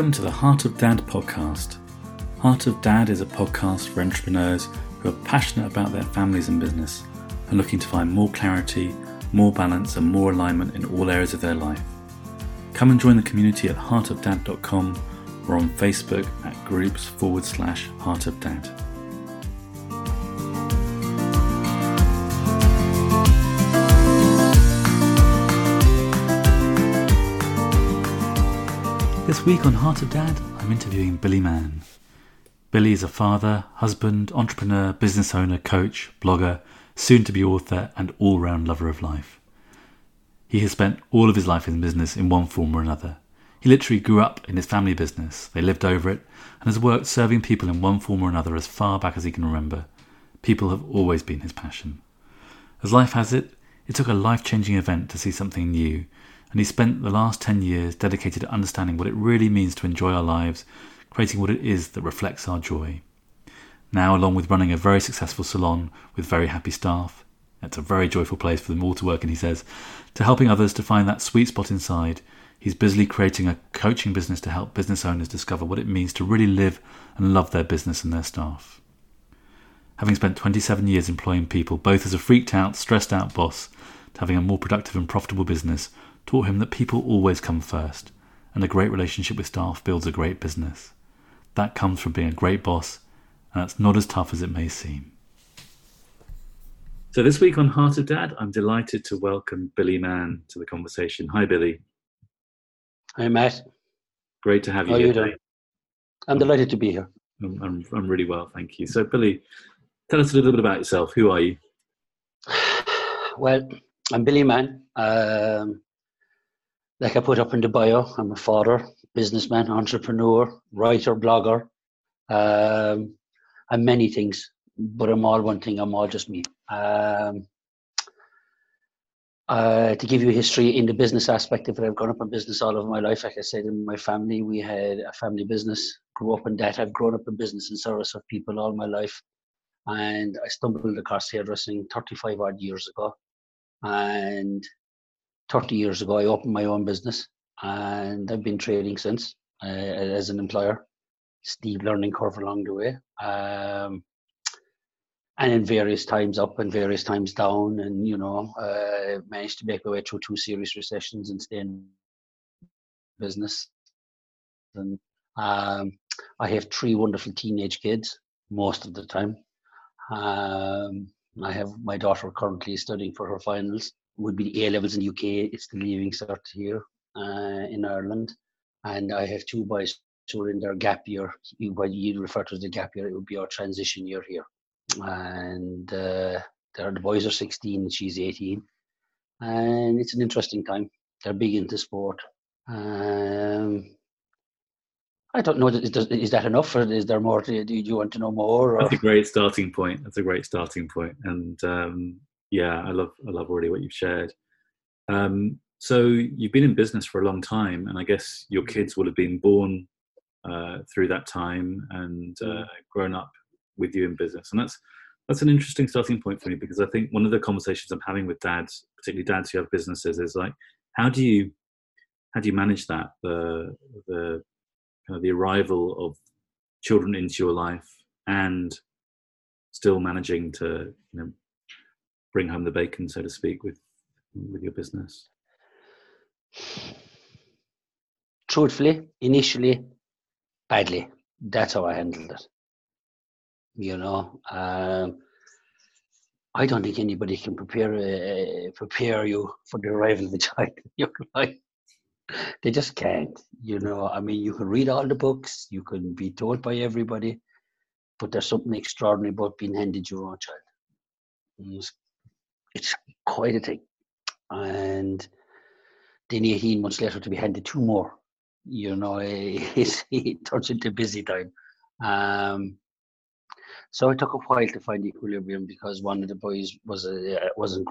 Welcome to the Heart of Dad podcast. Heart of Dad is a podcast for entrepreneurs who are passionate about their families and business and looking to find more clarity, more balance, and more alignment in all areas of their life. Come and join the community at heartofdad.com or on Facebook at groups forward slash Heart of Dad. This week on Heart of Dad, I'm interviewing Billy Mann. Billy is a father, husband, entrepreneur, business owner, coach, blogger, soon to be author, and all round lover of life. He has spent all of his life in business in one form or another. He literally grew up in his family business, they lived over it, and has worked serving people in one form or another as far back as he can remember. People have always been his passion. As life has it, it took a life changing event to see something new and he spent the last 10 years dedicated to understanding what it really means to enjoy our lives, creating what it is that reflects our joy. Now, along with running a very successful salon with very happy staff, it's a very joyful place for them all to work in, he says, to helping others to find that sweet spot inside, he's busily creating a coaching business to help business owners discover what it means to really live and love their business and their staff. Having spent 27 years employing people, both as a freaked out, stressed out boss, to having a more productive and profitable business, taught him that people always come first, and a great relationship with staff builds a great business. That comes from being a great boss, and that's not as tough as it may seem. So, this week on Heart of Dad, I'm delighted to welcome Billy Mann to the conversation. Hi, Billy. Hi, Matt. Great to have you How here. you doing? I'm delighted to be here. I'm, I'm, I'm really well, thank you. So, Billy, tell us a little bit about yourself. Who are you? Well, I'm Billy Mann. Um, like I put up in the bio, I'm a father, businessman, entrepreneur, writer, blogger. Um, I'm many things, but I'm all one thing. I'm all just me. Um, uh, to give you history in the business aspect of it, I've grown up in business all of my life. Like I said, in my family, we had a family business. Grew up in that. I've grown up in business and service of people all my life, and I stumbled across hairdressing 35 odd years ago. And 30 years ago, I opened my own business, and I've been trading since uh, as an employer. Steep learning curve along the way. Um, and in various times up and various times down, and you know, uh, managed to make my way through two serious recessions and stay in business. And um, I have three wonderful teenage kids most of the time. Um, I have my daughter currently studying for her finals. Would be the A levels in the UK. It's the leaving cert here uh, in Ireland, and I have two boys who are in their gap year. You, what you refer to as the gap year, it would be our transition year here and uh, the boys are 16 and she's 18 and it's an interesting time they're big into sport um, i don't know is, is that enough or is there more do you want to know more or? That's a great starting point. That's a great starting point. And um, yeah, I love I love already what you've shared. Um, so you've been in business for a long time, and I guess your kids will have been born uh, through that time and uh, grown up with you in business, and that's that's an interesting starting point for me because I think one of the conversations I'm having with dads, particularly dads who have businesses, is like, how do you how do you manage that? The the kind of the arrival of children into your life and still managing to you know bring home the bacon, so to speak, with with your business? Truthfully, initially, badly. That's how I handled it. You know, um, I don't think anybody can prepare uh, prepare you for the arrival of a child in your life. They just can't. You know, I mean, you can read all the books, you can be told by everybody, but there's something extraordinary about being handed your own child. It's, it's quite a thing. And then 18 months later to be handed two more, you know, it, it turns into busy time. Um, so it took a while to find equilibrium because one of the boys was a, wasn't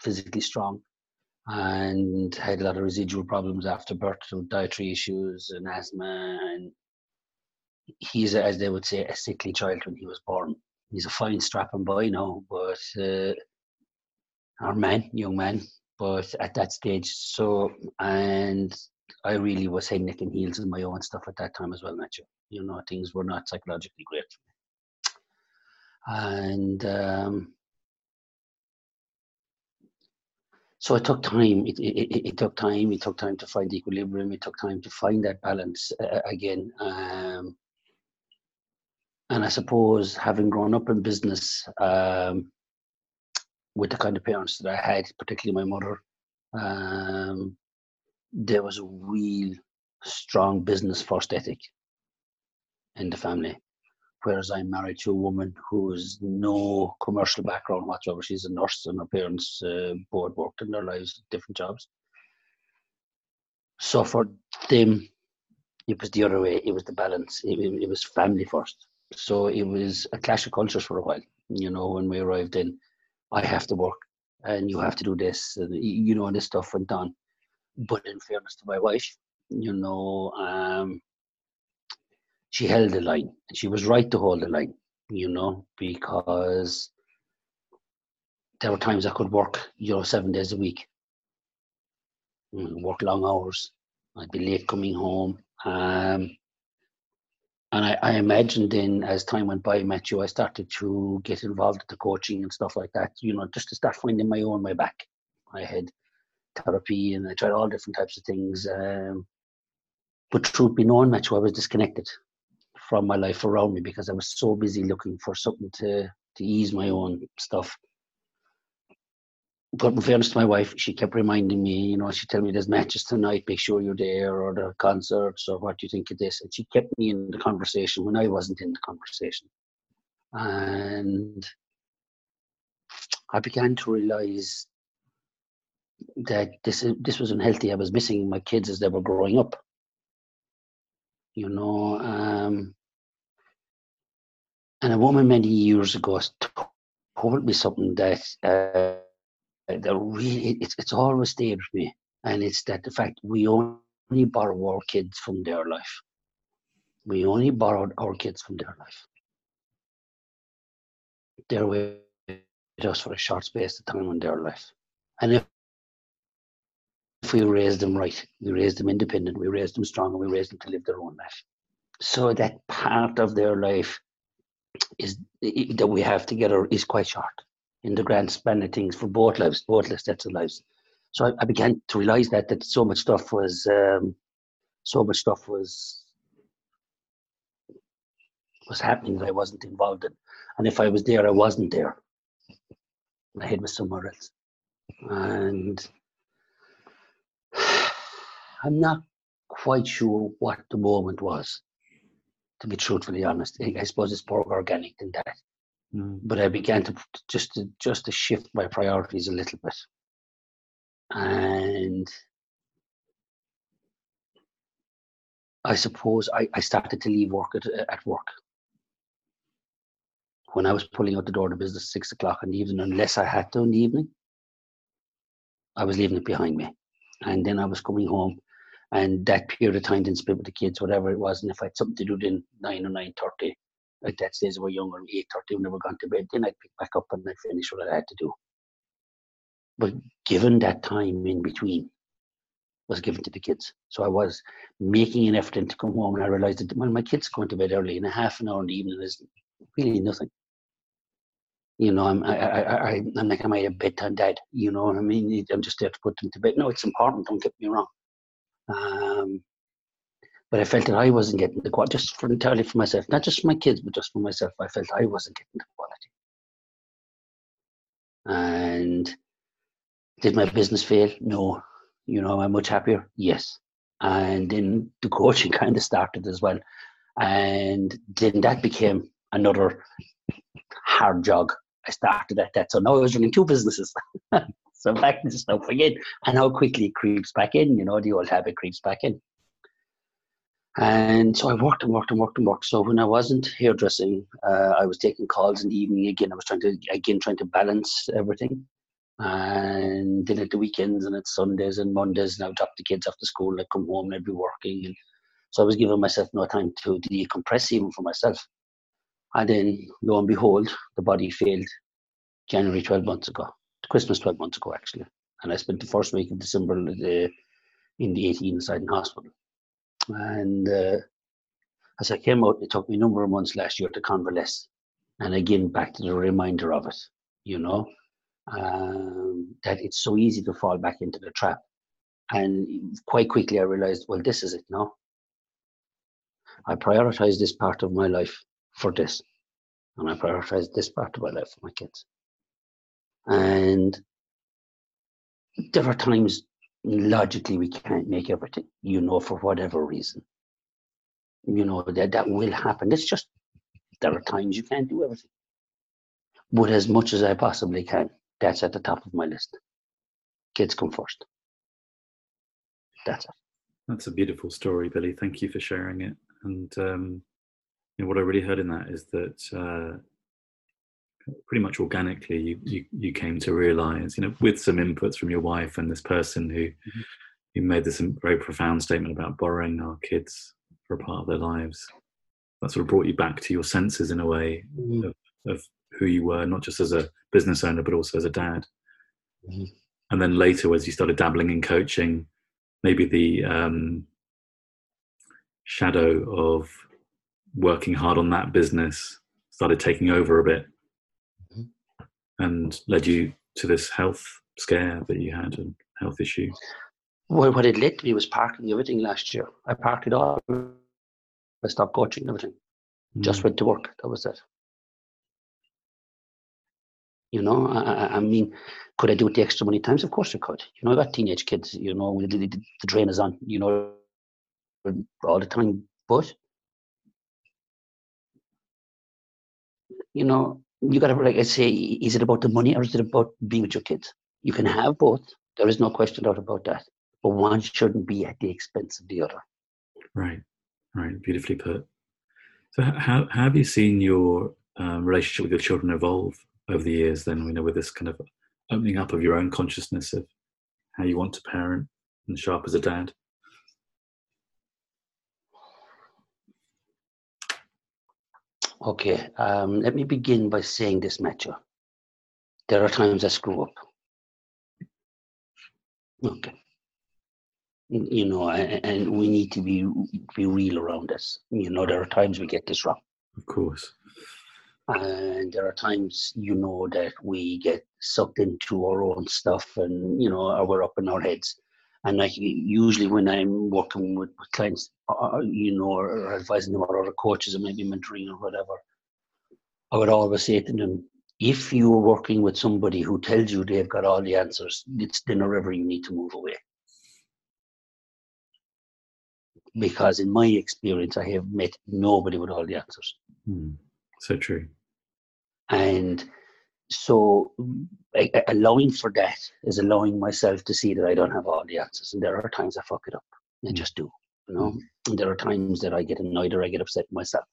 physically strong and had a lot of residual problems after birth, so dietary issues and asthma. And he's, as they would say, a sickly child when he was born. He's a fine, strapping boy now, but uh, our man, young man. But at that stage, so and I really was head, neck, and heels in my own stuff at that time as well, Matthew. You know, things were not psychologically great. And um, so it took time. It, it, it, took time. It took time to find equilibrium. It took time to find that balance uh, again. Um, and I suppose having grown up in business um, with the kind of parents that I had, particularly my mother, um, there was a real strong business first ethic in the family. Whereas I'm married to a woman who has no commercial background whatsoever. She's a nurse, and her parents uh, both worked in their lives, different jobs. So for them, it was the other way. It was the balance. It, it, it was family first. So it was a clash of cultures for a while. You know, when we arrived in, I have to work and you have to do this, and you know, and this stuff went on. But in fairness to my wife, you know, um, she held the line. She was right to hold the line, you know, because there were times I could work, you know, seven days a week, mm, work long hours. I'd be late coming home. Um, and I, I imagine then as time went by, Matthew, I started to get involved with the coaching and stuff like that, you know, just to start finding my own way back. I had therapy and I tried all different types of things. Um, but truth be known, Matthew, I was disconnected from my life around me because I was so busy looking for something to, to ease my own stuff but in fairness to my wife, she kept reminding me, you know, she'd tell me there's matches tonight, make sure you're there, or the concerts, or what do you think of this? And she kept me in the conversation when I wasn't in the conversation. And I began to realize that this this was unhealthy. I was missing my kids as they were growing up. You know, um, and a woman many years ago told me something that. Uh, that really it's it's always stayed with me, and it's that the fact we only borrow our kids from their life. We only borrowed our kids from their life. They're with us for a short space of time in their life, and if if we raise them right, we raise them independent, we raise them strong, and we raise them to live their own life. So that part of their life is that we have together is quite short in the grand span of things for both lives, both sets of lives. So I, I, began to realize that that so much stuff was um, so much stuff was was happening that I wasn't involved in, and if I was there, I wasn't there. My head was somewhere else, and I'm not quite sure what the moment was. To be truthfully honest, I suppose it's more organic than that. Mm. But I began to just to just to shift my priorities a little bit, and I suppose I, I started to leave work at, at work. When I was pulling out the door the business six o'clock in the evening, unless I had to in the evening, I was leaving it behind me. And then I was coming home and that period of time didn't spend with the kids, whatever it was. And if I had something to do then nine or nine thirty, at that stage we were younger, eight thirty, when we never gone to bed. Then I'd pick back up and I'd finish what I had to do. But given that time in between was given to the kids. So I was making an effort to come home and I realized that well, my kids going to bed early and a half an hour in the evening is really nothing. You know, I'm I, I, I I'm like am I a bedtime dad? You know what I mean? I'm just there to put them to bed. No, it's important. Don't get me wrong. Um, but I felt that I wasn't getting the quality just for entirely for myself, not just for my kids, but just for myself. I felt I wasn't getting the quality. And did my business fail? No. You know, am I much happier? Yes. And then the coaching kind of started as well. And then that became another hard jog. I started at that. So now I was running two businesses. so back to stuff again. And how quickly it creeps back in, you know, the old habit creeps back in. And so I worked and worked and worked and worked. So when I wasn't hairdressing, uh, I was taking calls in the evening again. I was trying to again trying to balance everything. And then at the weekends and at Sundays and Mondays, and I would drop the kids to school. I'd come home and I'd be working. And so I was giving myself no time to decompress even for myself. And then lo and behold, the body failed January 12 months ago, Christmas 12 months ago actually. And I spent the first week of December uh, in the 18 side in hospital. And uh, as I came out, it took me a number of months last year to convalesce. And again, back to the reminder of it, you know, um, that it's so easy to fall back into the trap. And quite quickly, I realized, well, this is it now. I prioritize this part of my life for this, and I prioritize this part of my life for my kids. And there are times logically we can't make everything, you know, for whatever reason. You know, that that will happen. It's just there are times you can't do everything. But as much as I possibly can, that's at the top of my list. Kids come first. That's it. That's a beautiful story, Billy. Thank you for sharing it. And um, you know, what I really heard in that is that uh, pretty much organically you, you, you came to realize, you know, with some inputs from your wife and this person who mm-hmm. who made this very profound statement about borrowing our kids for a part of their lives. That sort of brought you back to your senses in a way mm-hmm. of, of, who you were, not just as a business owner, but also as a dad. Mm-hmm. And then later, as you started dabbling in coaching, maybe the um, shadow of working hard on that business started taking over a bit and led you to this health scare that you had and health issue? Well, what it led to me was parking everything last year. I parked it all. I stopped coaching everything. Mm. Just went to work. That was it. You know, I, I, mean, could I do it the extra many times? Of course I could. You know, I've got teenage kids. You know, the, the, the drain is on. You know, all the time. But you know, you got to like I say, is it about the money or is it about being with your kids? You can have both. There is no question about that. But one shouldn't be at the expense of the other. Right, right. Beautifully put. So, how, how have you seen your um, relationship with your children evolve over the years? Then, you know, with this kind of opening up of your own consciousness of how you want to parent and show up as a dad. Okay, um, let me begin by saying this, Matthew. There are times I screw up. Okay. You know, and we need to be be real around this. You know, there are times we get this wrong. Of course. And there are times, you know, that we get sucked into our own stuff and, you know, we're up in our heads. And like usually when I'm working with clients, uh, uh, you know, or advising them or other coaches or maybe mentoring or whatever, I would always say to them, if you're working with somebody who tells you they've got all the answers, it's then or ever you need to move away. Because in my experience, I have met nobody with all the answers. Mm, so true. And so allowing for that is allowing myself to see that I don't have all the answers, and there are times I fuck it up. I mm. just do, you know. Mm. And there are times that I get annoyed or I get upset myself,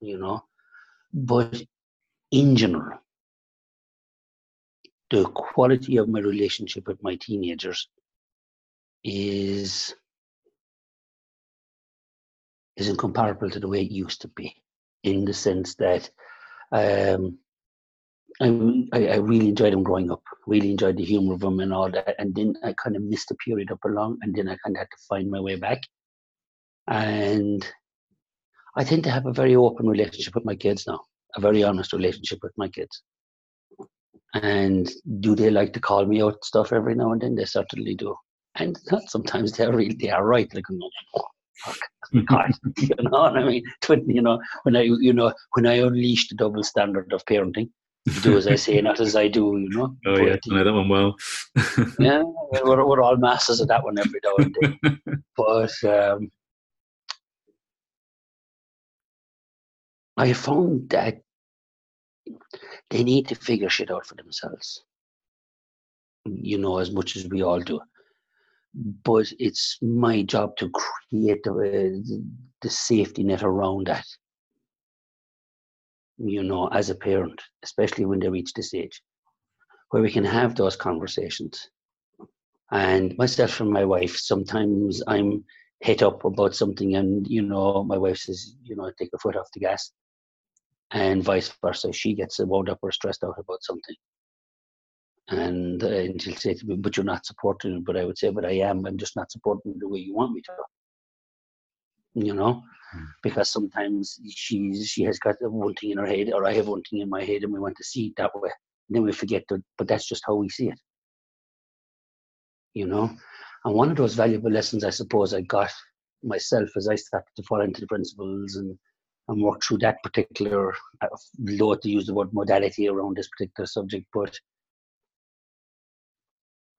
you know. But in general, the quality of my relationship with my teenagers is is incomparable to the way it used to be, in the sense that um, I, I really enjoyed them growing up. Really enjoyed the humor of them and all that. And then I kind of missed a period up along, and then I kind of had to find my way back. And I tend to have a very open relationship with my kids now, a very honest relationship with my kids. And do they like to call me out stuff every now and then? They certainly do. And sometimes they're really they are right. Like, oh, fuck, God, you know what I mean? You know, when I you know when I unleash the double standard of parenting, do as I say, not as I do, you know. Oh, yeah, I know that one well. yeah, we're, we're all masters of that one every now and then. but um, I found that they need to figure shit out for themselves, you know, as much as we all do. But it's my job to create the, the safety net around that you know, as a parent, especially when they reach this age, where we can have those conversations. And myself and my wife, sometimes I'm hit up about something, and you know, my wife says, you know, take your foot off the gas, and vice versa. She gets wound up or stressed out about something. And, uh, and she'll say to me, but you're not supporting. But I would say, but I am. I'm just not supporting the way you want me to. You know. Because sometimes she's she has got one thing in her head, or I have one thing in my head, and we want to see it that way. And then we forget that, but that's just how we see it. You know, and one of those valuable lessons I suppose I got myself as I started to fall into the principles and and work through that particular, uh, low to use the word modality around this particular subject, but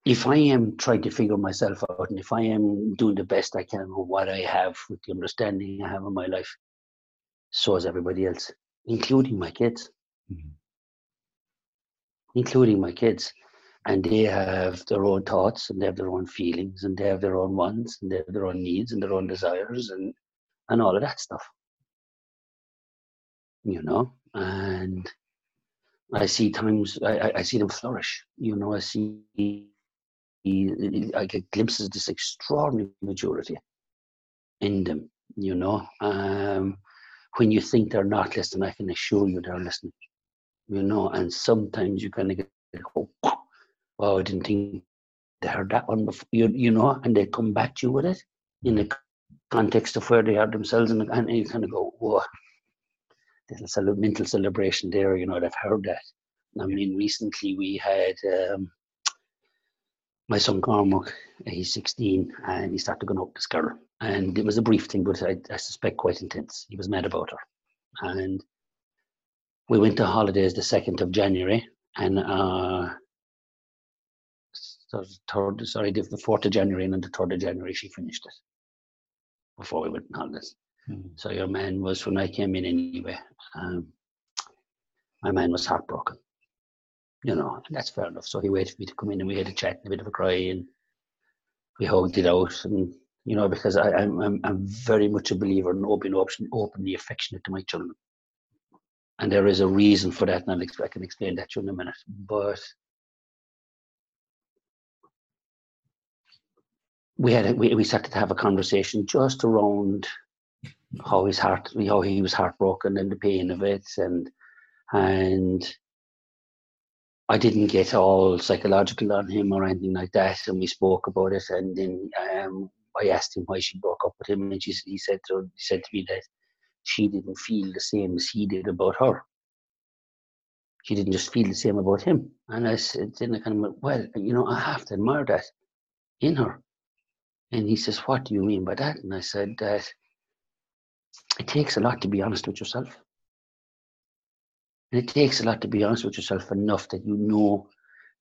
if I am trying to figure myself out and if I am doing the best I can with what I have, with the understanding I have in my life, so is everybody else, including my kids. Mm-hmm. Including my kids. And they have their own thoughts and they have their own feelings and they have their own wants and they have their own needs and their own desires and, and all of that stuff. You know? And I see times I, I see them flourish. You know, I see I get glimpses of this extraordinary maturity in them, you know. Um, when you think they're not listening, I can assure you they're listening, you know. And sometimes you kind of get, oh, wow, I didn't think they heard that one before, you, you know, and they come back to you with it in the context of where they are themselves, and, and you kind of go, whoa, little mental celebration there, you know, they've heard that. I mean, recently we had um, my son Cormac, he's 16, and he started going up this girl. And it was a brief thing, but I, I suspect quite intense. He was mad about her. And we went to holidays the 2nd of January, and uh, so third, sorry, the 4th of January, and on the 3rd of January, she finished it before we went on holidays. Mm-hmm. So your man was, when I came in anyway, um, my man was heartbroken you know, and that's fair enough. So he waited for me to come in and we had a chat and a bit of a cry and we hugged it out and you know, because I, am I'm, I'm very much a believer in open, open, openly affectionate to my children. And there is a reason for that, and i can explain that to you in a minute. But we had a, we, we started to have a conversation just around how his heart, how he was heartbroken and the pain of it, and and I didn't get all psychological on him or anything like that, and we spoke about it. And then um, I asked him why she broke up with him, and she, he said to he said to me that she didn't feel the same as he did about her. She didn't just feel the same about him. And I said, then I kind of went, well, you know, I have to admire that in her. And he says, what do you mean by that? And I said that it takes a lot to be honest with yourself. And it takes a lot to be honest with yourself enough that you know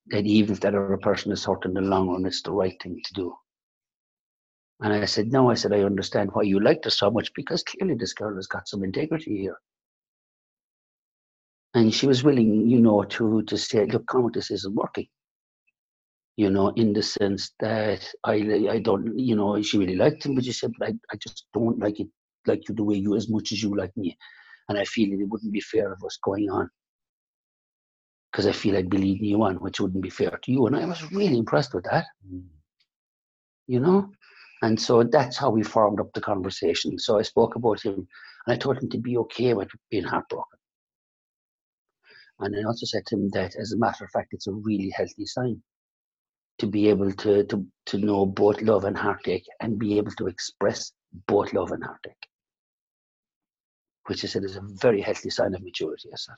that even if that other person is hurt in the long run, it's the right thing to do. And I said, No, I said, I understand why you liked her so much because clearly this girl has got some integrity here. And she was willing, you know, to to say, look, Cormac, this isn't working. You know, in the sense that I I don't, you know, she really liked him, but she said, but I, I just don't like it like you the way you as much as you like me and I feel it wouldn't be fair of us going on because I feel I'd be leading you on, which wouldn't be fair to you. And I was really impressed with that, mm. you know. And so that's how we formed up the conversation. So I spoke about him, and I told him to be okay with being heartbroken. And I also said to him that, as a matter of fact, it's a really healthy sign to be able to to to know both love and heartache, and be able to express both love and heartache which I said is a very healthy sign of maturity, I said.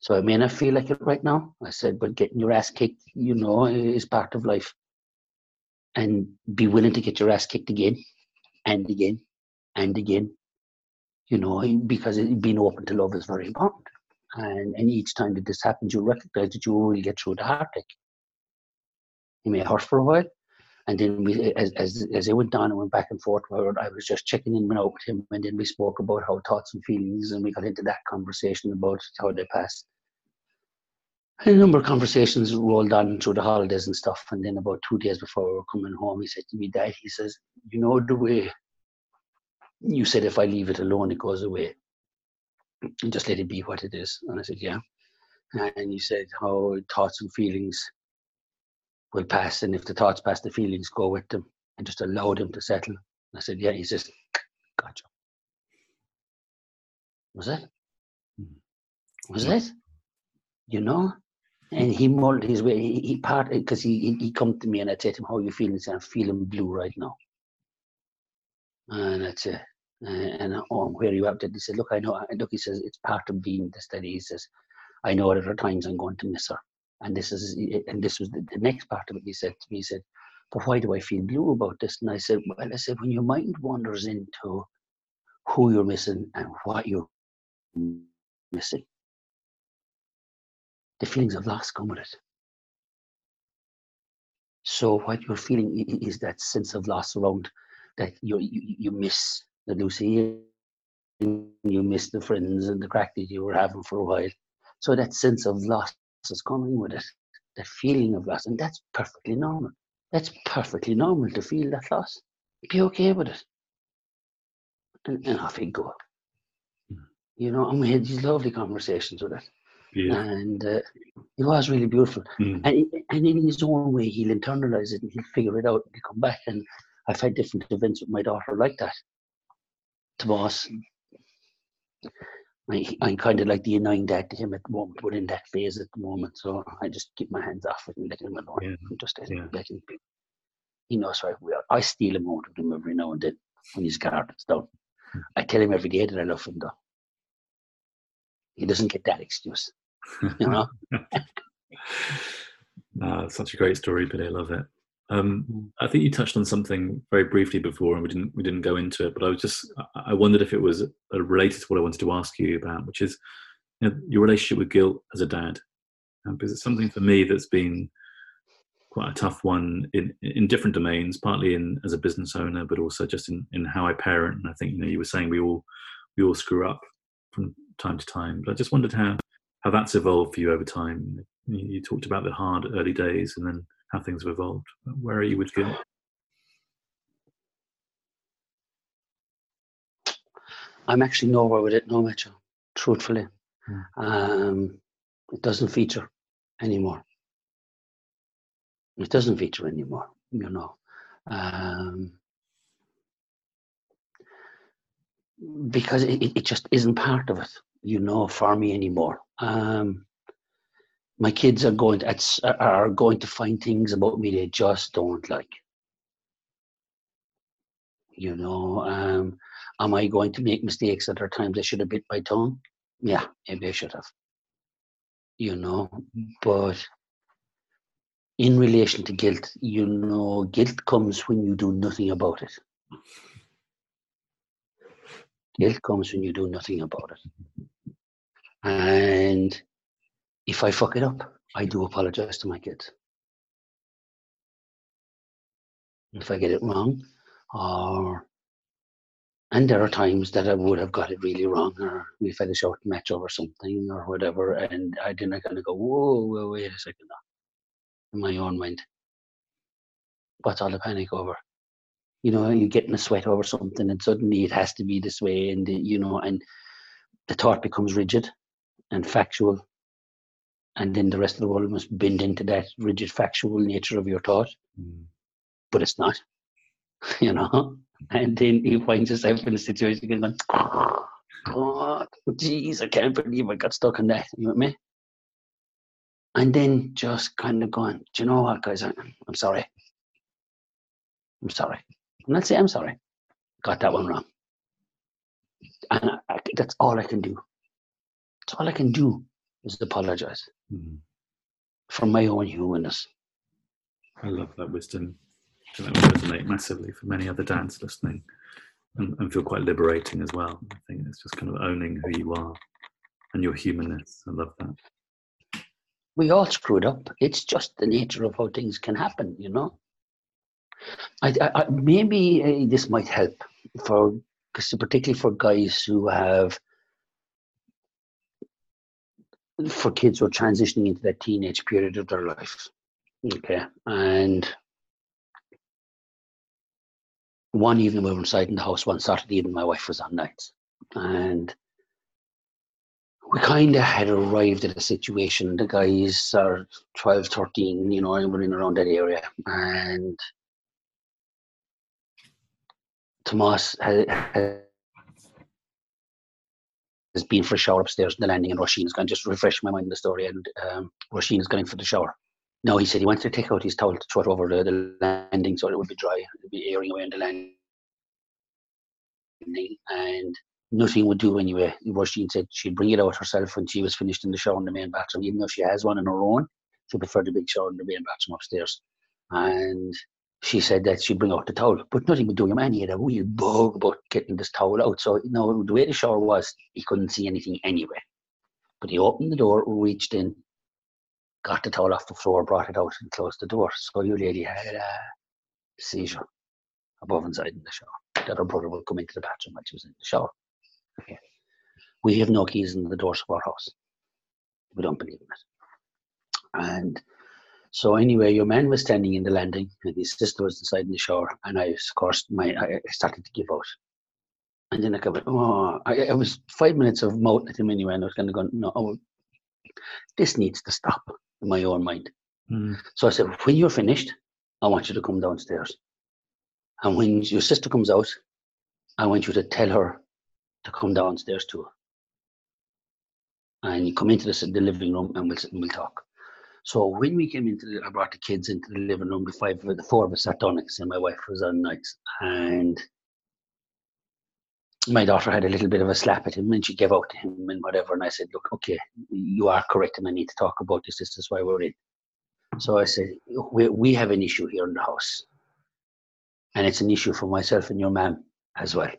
So I may not feel like it right now, I said, but getting your ass kicked, you know, is part of life. And be willing to get your ass kicked again and again and again, you know, because being open to love is very important. And, and each time that this happens, you recognize that you will get through the heartache. It may hurt for a while, and then we, as, as, as it went down and went back and forth, I was just checking in out with him. And then we spoke about how thoughts and feelings, and we got into that conversation about how they pass. And a number of conversations rolled on through the holidays and stuff. And then about two days before we were coming home, he said to me, Dad, he says, You know the way you said if I leave it alone, it goes away. And just let it be what it is. And I said, Yeah. And he said how thoughts and feelings will pass, and if the thoughts pass, the feelings go with them, and just allow them to settle. And I said, yeah. He says, gotcha. Was it? Mm-hmm. Was it? You know? and he mulled his way. He, he part because he, he he come to me and I said to him, "How are you feeling?" He said, "I'm feeling blue right now." And that's it. And oh, where are you at? He said, "Look, I know." Look, he says, "It's part of being the steady." He says, "I know at other times I'm going to miss her." And this is eh, and this was the, the next part of it. He said to me, he said, "But why do I feel blue about this?" And I said, "Well, I said when your mind wanders into who you're missing and what you're missing, the feelings of loss come with it. So what you're feeling is that sense of loss around that you you, you miss the Lucy, you miss the friends and the crack that you were having for a while. So that sense of loss is coming with it, that feeling of loss, and that's perfectly normal. That's perfectly normal to feel that loss. Be okay with it, and, and off you go. Hmm. You know, and we had these lovely conversations with it. Yeah. And uh, it was really beautiful. Mm. And, and in his own way, he'll internalize it and he'll figure it out and he'll come back. And I've had different events with my daughter like that. Tomas, I, I'm kind of like the annoying dad to him at the moment. We're in that phase at the moment. So I just keep my hands off it and let him alone. Yeah. Just let him, let him be. He knows right we are. I steal a moment with him every now and then when his guard is down. Hmm. I tell him every day that I love him though. He doesn't get that excuse you know. no, such a great story, Billy. I love it. Um. I think you touched on something very briefly before, and we didn't we didn't go into it. But I was just I wondered if it was related to what I wanted to ask you about, which is you know, your relationship with guilt as a dad, um, because it's something for me that's been quite a tough one in in different domains, partly in as a business owner, but also just in in how I parent. And I think you know you were saying we all we all screw up from time to time. But I just wondered how how that's evolved for you over time. You, you talked about the hard early days and then how things have evolved. Where are you with guilt? I'm actually nowhere with it no Mitchell, truthfully. Mm. Um, it doesn't feature anymore. It doesn't feature anymore, you know. Um, because it, it just isn't part of it you know, for me anymore. Um, my kids are going to, are going to find things about me they just don't like. You know, um, am I going to make mistakes at times I should have bit my tongue? Yeah, maybe I should have. You know, but in relation to guilt, you know, guilt comes when you do nothing about it. Guilt comes when you do nothing about it. And if I fuck it up, I do apologize to my kids. If I get it wrong, or and there are times that I would have got it really wrong, or we've had a short match over something or whatever, and I didn't kind of go, whoa, wait a second now. In my own mind. What's all the panic over? You know, you get in a sweat over something and suddenly it has to be this way and you know, and the thought becomes rigid and factual. And then the rest of the world must bend into that rigid factual nature of your thought. Mm. But it's not, you know. And then he finds himself in a situation again going, oh, God, jeez, I can't believe I got stuck in that. You know what I mean? And then just kind of going, do you know what, guys? I'm, I'm sorry. I'm sorry. I'm not saying I'm sorry. Got that one wrong. And I, I, that's all I can do. That's all I can do is apologize mm-hmm. for my own humanness. I love that wisdom. That will resonate massively for many other dads listening and, and, feel quite liberating as well. I think it's just kind of owning who you are and your humanness. I love that. We all screwed up. It's just the nature of how things can happen, you know. I, I, maybe uh, this might help for, particularly for guys who have for kids who are transitioning into that teenage period of their life. Okay. And one evening we were inside in the house one Saturday evening, my wife was on nights. And we kind of had arrived at a situation. The guys are 12, 13, you know, and we're in around that area. And Tomas had, had has been for a shower upstairs in the landing, and going to just refresh my mind the story. And um, going for the shower. No, he said he wanted to take out his towel to throw it over the, the landing so it would be dry. It would be airing away on the landing. And nothing would do anyway. Roisin said she'd bring it out herself when she was finished in the shower in the main bathroom, even though she has one in her own. She preferred the big shower in the main bathroom upstairs. And she said that she'd bring out the towel, but nothing would do him. And he had a real bug about getting this towel out. So, you know, the way the shower was, he couldn't see anything anyway. But he opened the door, reached in, got the towel off the floor, brought it out, and closed the door. So, your lady had a seizure above and inside in the shower. That her brother would come into the bathroom while she was in the shower. Okay. We have no keys in the doors of our house. We don't believe in it. And so anyway, your man was standing in the landing, and his sister was inside in the shower, and I, of course, my I started to give out. And then I go, oh, I, I was five minutes of mouth at him anyway, and I was kind of going, no, oh, this needs to stop in my own mind. Mm. So I said, when you're finished, I want you to come downstairs. And when your sister comes out, I want you to tell her to come downstairs too. And you come into the, the living room and we'll and we'll talk. So when we came into the, I brought the kids into the living room. The five, the four of us sat next, and my wife was on nights, and my daughter had a little bit of a slap at him, and she gave out to him and whatever. And I said, "Look, okay, you are correct, and I need to talk about this. This is why we're in." So I said, "We we have an issue here in the house, and it's an issue for myself and your mom as well."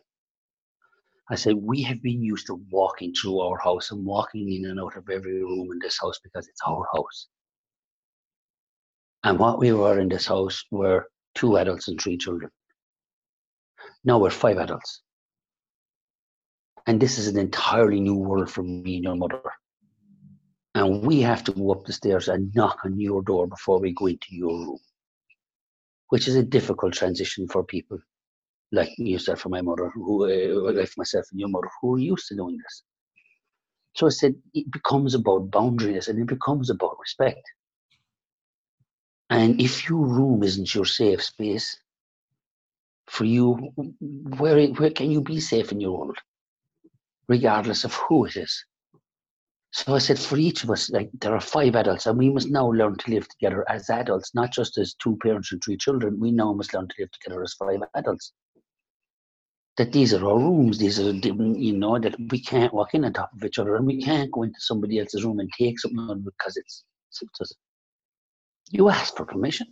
I said, we have been used to walking through our house and walking in and out of every room in this house because it's our house. And what we were in this house were two adults and three children. Now we're five adults. And this is an entirely new world for me and your mother. And we have to go up the stairs and knock on your door before we go into your room, which is a difficult transition for people like yourself and my mother, who, uh, like myself and your mother, who are used to doing this. So I said, it becomes about boundaries and it becomes about respect. And if your room isn't your safe space for you, where, where can you be safe in your world? Regardless of who it is. So I said, for each of us, like there are five adults, and we must now learn to live together as adults, not just as two parents and three children. We now must learn to live together as five adults. That these are our rooms, these are, you know, that we can't walk in on top of each other, and we can't go into somebody else's room and take something because it's us. You ask for permission.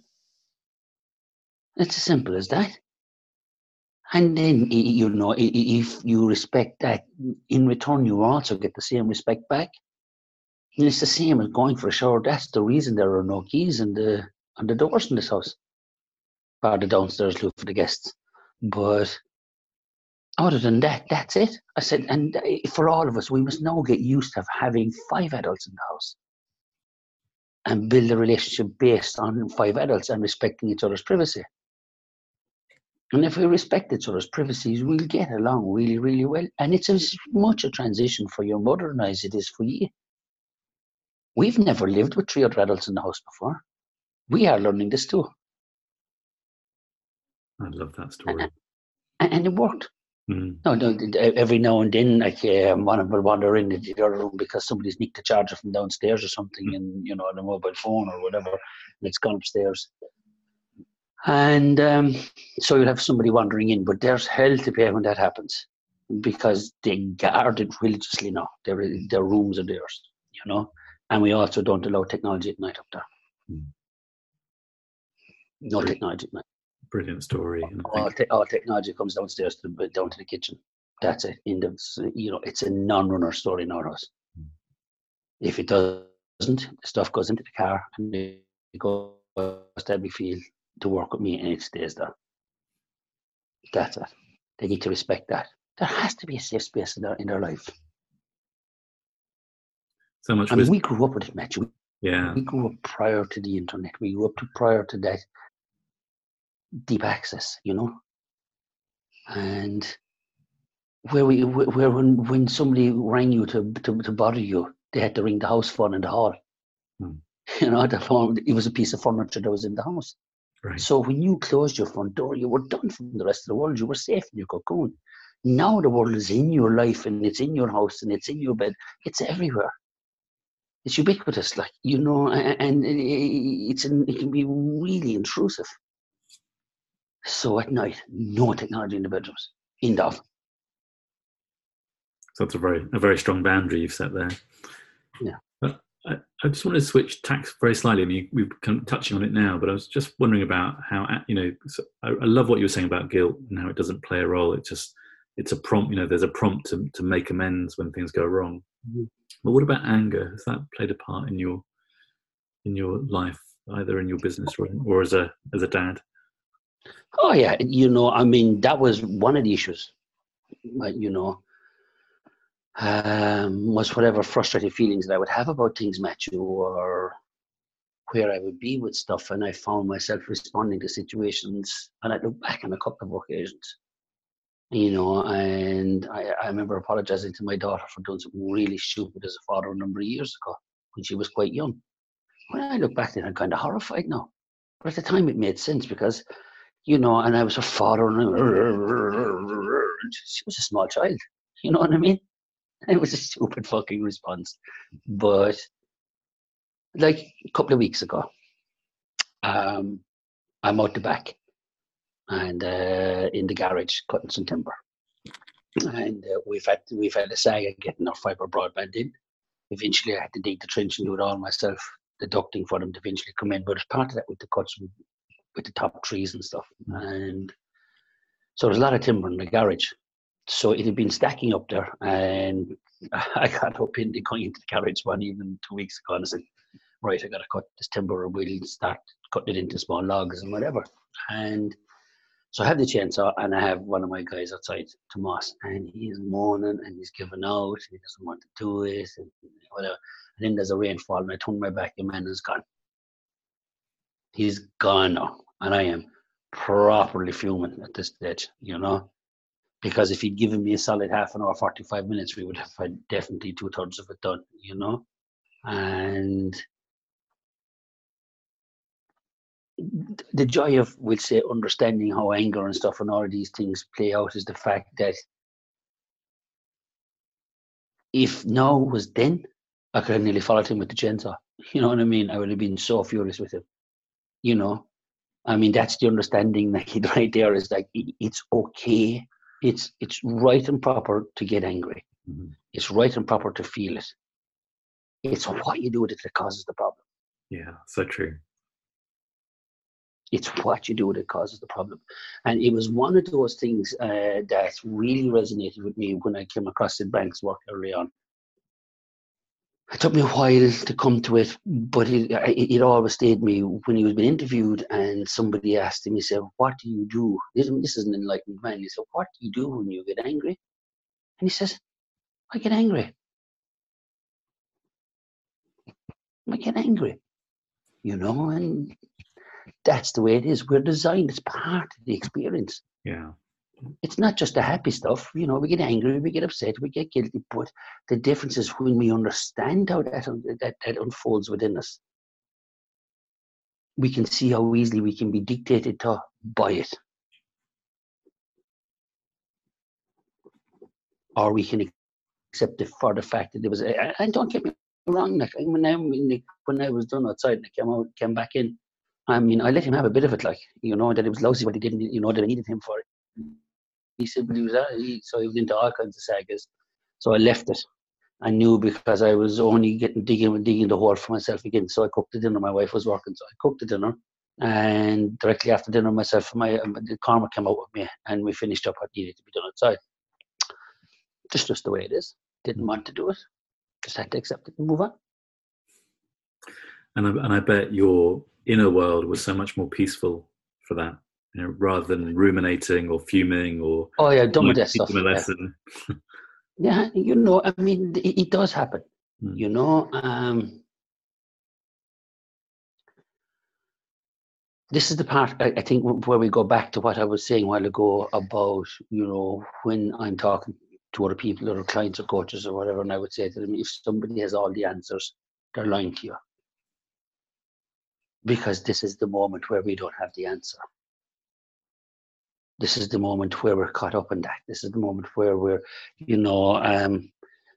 It's as simple as that. And then, you know, if you respect that, in return, you also get the same respect back. And it's the same as going for a shower. That's the reason there are no keys in the on the doors in this house. Bar the downstairs look for the guests. But other than that, that's it. I said, and uh, for all of us, we must now get used to having five adults in the house and build a relationship based on five adults and respecting each other's privacy. And if we respect each other's privacies, we'll get along really, really well. And it's as much a transition for your mother and I as it is for you. We've never lived with three other adults in the house before. We are learning this too. I love that story. And, and it worked. Mm. No, no. Every now and then, like um, one of them will wander in the other room because somebody's nicked the charger from downstairs or something, mm. and you know, on a mobile phone or whatever, and it's gone upstairs. And um, so you'll have somebody wandering in, but there's hell to pay when that happens because they guard it religiously now. Their their rooms are theirs, you know. And we also don't allow technology at night up there. Mm. No technology at night brilliant story. All, te- all, technology comes downstairs to the, down to the kitchen. That's it. In the, you know, it's a non-runner story in our house. Mm. If it doesn't, the stuff goes into the car and it goes to every field to work with me, and it stays there. That's it. They need to respect that. There has to be a safe space in their in their life. So much. I mean, we grew up with it, Matthew. Yeah. We grew up prior to the internet. We grew up to prior to that deep access, you know. And where we where when when somebody rang you to to, to bother you, they had to ring the house phone in the hall. Hmm. You know, the phone it was a piece of furniture that was in the house. Right. So when you closed your front door, you were done from the rest of the world. You were safe in your cocoon. Now the world is in your life and it's in your house and it's in your bed. It's everywhere. It's ubiquitous, like you know, and it's it can be really intrusive. So at night, no technology in the bedrooms, in the So that's a very a very strong boundary you've set there. Yeah. I, I just want to switch tax very slightly. I mean, we're kind of touching on it now, but I was just wondering about how you know. I, I love what you were saying about guilt and how it doesn't play a role. It just it's a prompt. You know, there's a prompt to to make amends when things go wrong. Mm-hmm. But what about anger? Has that played a part in your in your life, either in your business or, or as a as a dad? Oh yeah, you know, I mean, that was one of the issues. You know, um, was whatever frustrated feelings that I would have about things, Matthew, or where I would be with stuff. And I found myself responding to situations, and I look back on a couple of occasions, you know, and I, I remember apologizing to my daughter for doing something really stupid as a father a number of years ago when she was quite young. When I look back then, I'm kind of horrified now. But at the time, it made sense because, you know, and I was her father, and she was a small child. You know what I mean? It was a stupid fucking response. But like a couple of weeks ago, um, I'm out the back and uh, in the garage cutting some timber. And uh, we've had we've had a saga getting our fibre broadband in. Eventually, I had to dig the trench and do it all myself, the ducting for them to eventually come in. But as part of that, with the cuts with the top trees and stuff, and so there's a lot of timber in the garage so it had been stacking up there, and I got up in going into the garage one evening two weeks ago and I said, "Right, I got to cut this timber, and we'll start cutting it into small logs and whatever." And so I have the chainsaw, and I have one of my guys outside, Tomas, and he's moaning and he's giving out, he doesn't want to do it, and whatever. And then there's a rainfall, and I turn my back, and man is gone. He's gone now, and I am properly fuming at this stage, you know because if he'd given me a solid half an hour, 45 minutes, we would have had definitely two thirds of it done, you know? And the joy of, we'll say, understanding how anger and stuff and all these things play out is the fact that if now was then, I could have nearly followed him with the chainsaw. You know what I mean? I would have been so furious with him. You know, I mean, that's the understanding that he right there is like it's okay it's it's right and proper to get angry. Mm-hmm. It's right and proper to feel it. It's what you do with it that causes the problem. Yeah, so true. It's what you do with it causes the problem. And it was one of those things uh, that really resonated with me when I came across Syd Banks' work early on it took me a while to come to it, but it, it, always stayed me when he was being interviewed and somebody asked him, he said, What do you do? This, this is an enlightened man. He said, What do you do when you get angry? And he says, I get angry. I get angry. You know, and that's the way it is. We're designed, it's part of the experience. Yeah it's not just the happy stuff. You know, we get angry, we get upset, we get guilty, but the difference is when we understand how that, that, that unfolds within us, we can see how easily we can be dictated to by it. Or we can accept it for the fact that there was, and don't get me wrong, like when I, when I was done outside and I came out, came back in, I mean, I let him have a bit of it, like, you know, that it was lousy, but he didn't, you know, that I needed him for it he simply was that. He, so he was into all kinds of sagas. So I left it. I knew because I was only getting digging digging the hole for myself again. So I cooked the dinner. My wife was working, so I cooked the dinner. And directly after dinner, myself, my the karma came out with me, and we finished up what needed to be done outside. Just just the way it is. Didn't want to do it. Just had to accept it and move on. And I, and I bet your inner world was so much more peaceful for that you know, rather than ruminating or fuming or oh yeah, with that stuff. A lesson. Yeah. yeah, you know, I mean, it, it does happen. Mm. You know, um, this is the part I, I, think where we go back to what I was saying a while ago about you know when I'm talking to other people or clients or coaches or whatever, and I would say to them, if somebody has all the answers, they're lying to you because this is the moment where we don't have the answer this is the moment where we're caught up in that. This is the moment where we're, you know, um,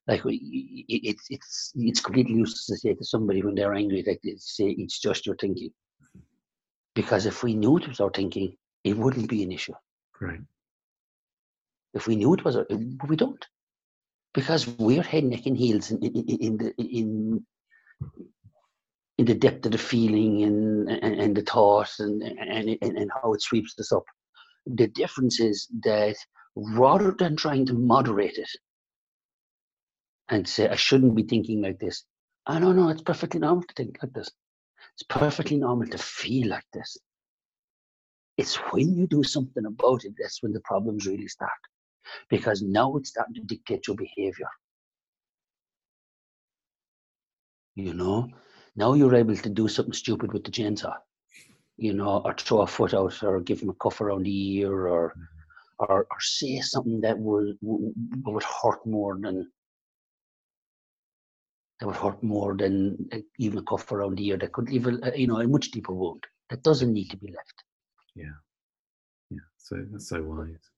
like it's it's it's completely useless to say to somebody when they're angry, like they say it's just your thinking. Because if we knew it was our thinking, it wouldn't be an issue. Right. If we knew it was, but we don't, because we're head, neck, and heels in, in, in the in in the depth of the feeling and and, and the thought and, and and and how it sweeps us up. The difference is that rather than trying to moderate it and say I shouldn't be thinking like this, I don't know. It's perfectly normal to think like this. It's perfectly normal to feel like this. It's when you do something about it that's when the problems really start because now it's starting to dictate your behavior. You know, now you're able to do something stupid with the chainsaw, you know, or throw a foot out, or give him a cuff around the ear, or mm-hmm. or, or say something that would would hurt more than that would hurt more than uh, even a cuff around the ear that could leave a uh, you know a much deeper wound that doesn't need to be left. Yeah, yeah. So that's so wise.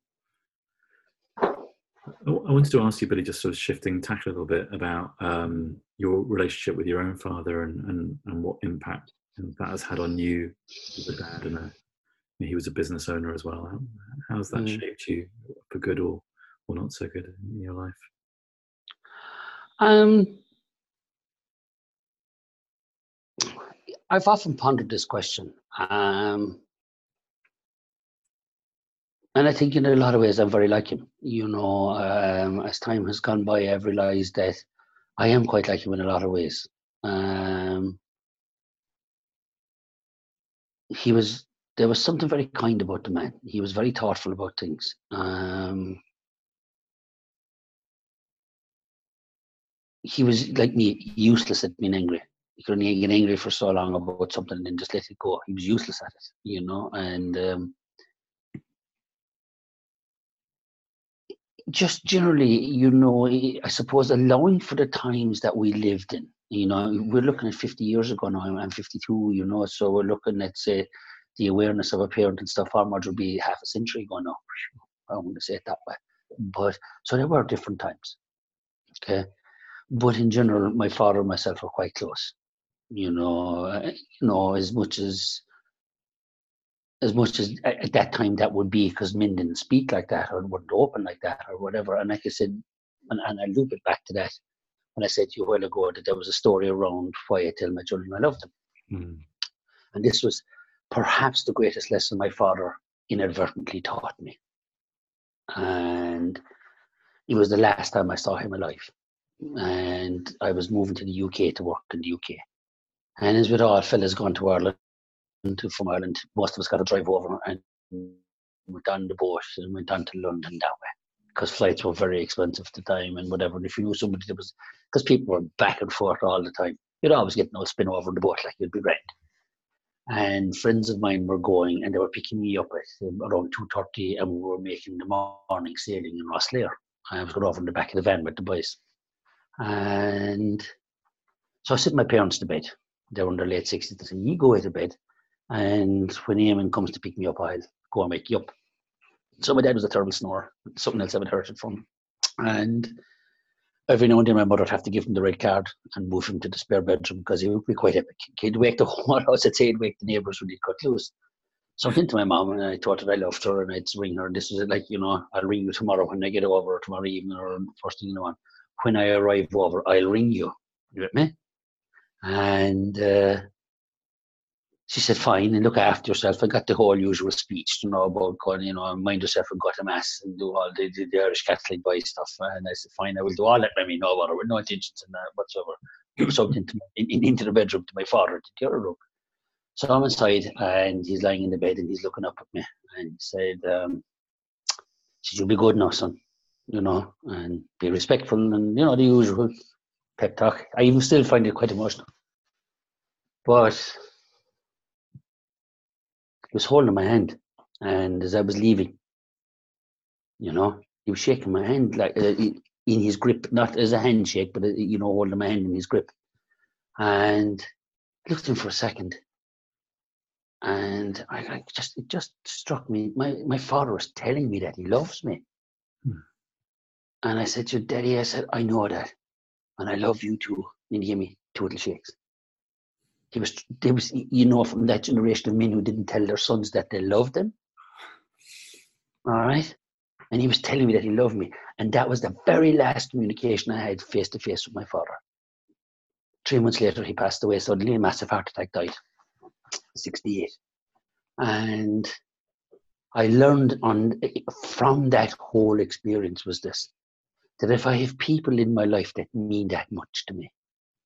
I wanted to ask you, Billy, just sort of shifting tack a little bit about um, your relationship with your own father and, and, and what impact that has had on you as a dad and a, he was a business owner as well. How, how's that mm. shaped you for good or, or not so good in your life? Um, I've often pondered this question. Um, and I think in a lot of ways I'm very like him. You know, um, as time has gone by, I've realised that I am quite like him in a lot of ways. Um, he was there was something very kind about the man. He was very thoughtful about things. Um, he was like me, useless at being angry. He could only get angry for so long about something and then just let it go. He was useless at it, you know. And um, just generally, you know, I suppose allowing for the times that we lived in. You know, we're looking at 50 years ago now. I'm 52, you know, so we're looking at, say, the awareness of a parent and stuff. Our mother would be half a century ago now. I want to say it that way. But so there were different times. Okay. But in general, my father and myself were quite close. You know, uh, you know, as much as as much as at that time that would be because men didn't speak like that or wouldn't open like that or whatever. And like I said, and, and I loop it back to that when I said to you a while ago that there was a story around why I tell my children I love them. Mm. And this was perhaps the greatest lesson my father inadvertently taught me. And it was the last time I saw him alive. And I was moving to the UK to work in the UK. And as with all fellas going to Ireland, to, from Ireland, most of us got to drive over and went on the boat and went on to London that way because flights were very expensive at the time and whatever. And if you knew somebody that was, because people were back and forth all the time, you'd always get no spin over the boat like you'd be rent. And friends of mine were going and they were picking me up at um, around 2.30 and we were making the morning sailing in Rosslare. I was going over in the back of the van with the boys. And so I sent my parents to bed. They were in their late 60s. They said, you go to bed and when Eamon comes to pick me up, I'll go and wake you up. So my dad was a terrible snorer. Something else I've inherited it from. And every now and then my mother would have to give him the red card and move him to the spare bedroom because he would be quite epic. He'd wake the whole house. I'd say he'd wake the neighbours when he'd cut loose. So I went to my mom and I thought that I loved her and I'd ring her. And this was like, you know, I'll ring you tomorrow when I get over, or tomorrow evening, or first thing in the morning. When I arrive over, I'll ring you. You with me? And uh, she said, fine, and look after yourself. I got the whole usual speech, you know, about going, you know, mind yourself and go to mass and do all the, the, the Irish Catholic boy stuff. And I said, fine, I will do all that. Let me know what, with no intentions in that whatsoever. So into, in, into the bedroom to my father, to the other room. So I'm inside and he's lying in the bed and he's looking up at me and he said, um, said, you'll be good now, son, you know, and be respectful and, you know, the usual pep talk. I even still find it quite emotional. But he was holding my hand, and as I was leaving, you know, he was shaking my hand like uh, in his grip, not as a handshake, but uh, you know, holding my hand in his grip. And I looked at him for a second, And I, I just it just struck me. My my father was telling me that he loves me. Hmm. And I said to Daddy, I said, I know that. And I love you too. And he gave me two little shakes. He was there was you know from that generation of men who didn't tell their sons that they loved them. All right. And he was telling me that he loved me. And that was the very last communication I had face to face with my father. Three months later, he passed away suddenly, a massive heart attack, died, 68. And I learned on from that whole experience was this that if I have people in my life that mean that much to me,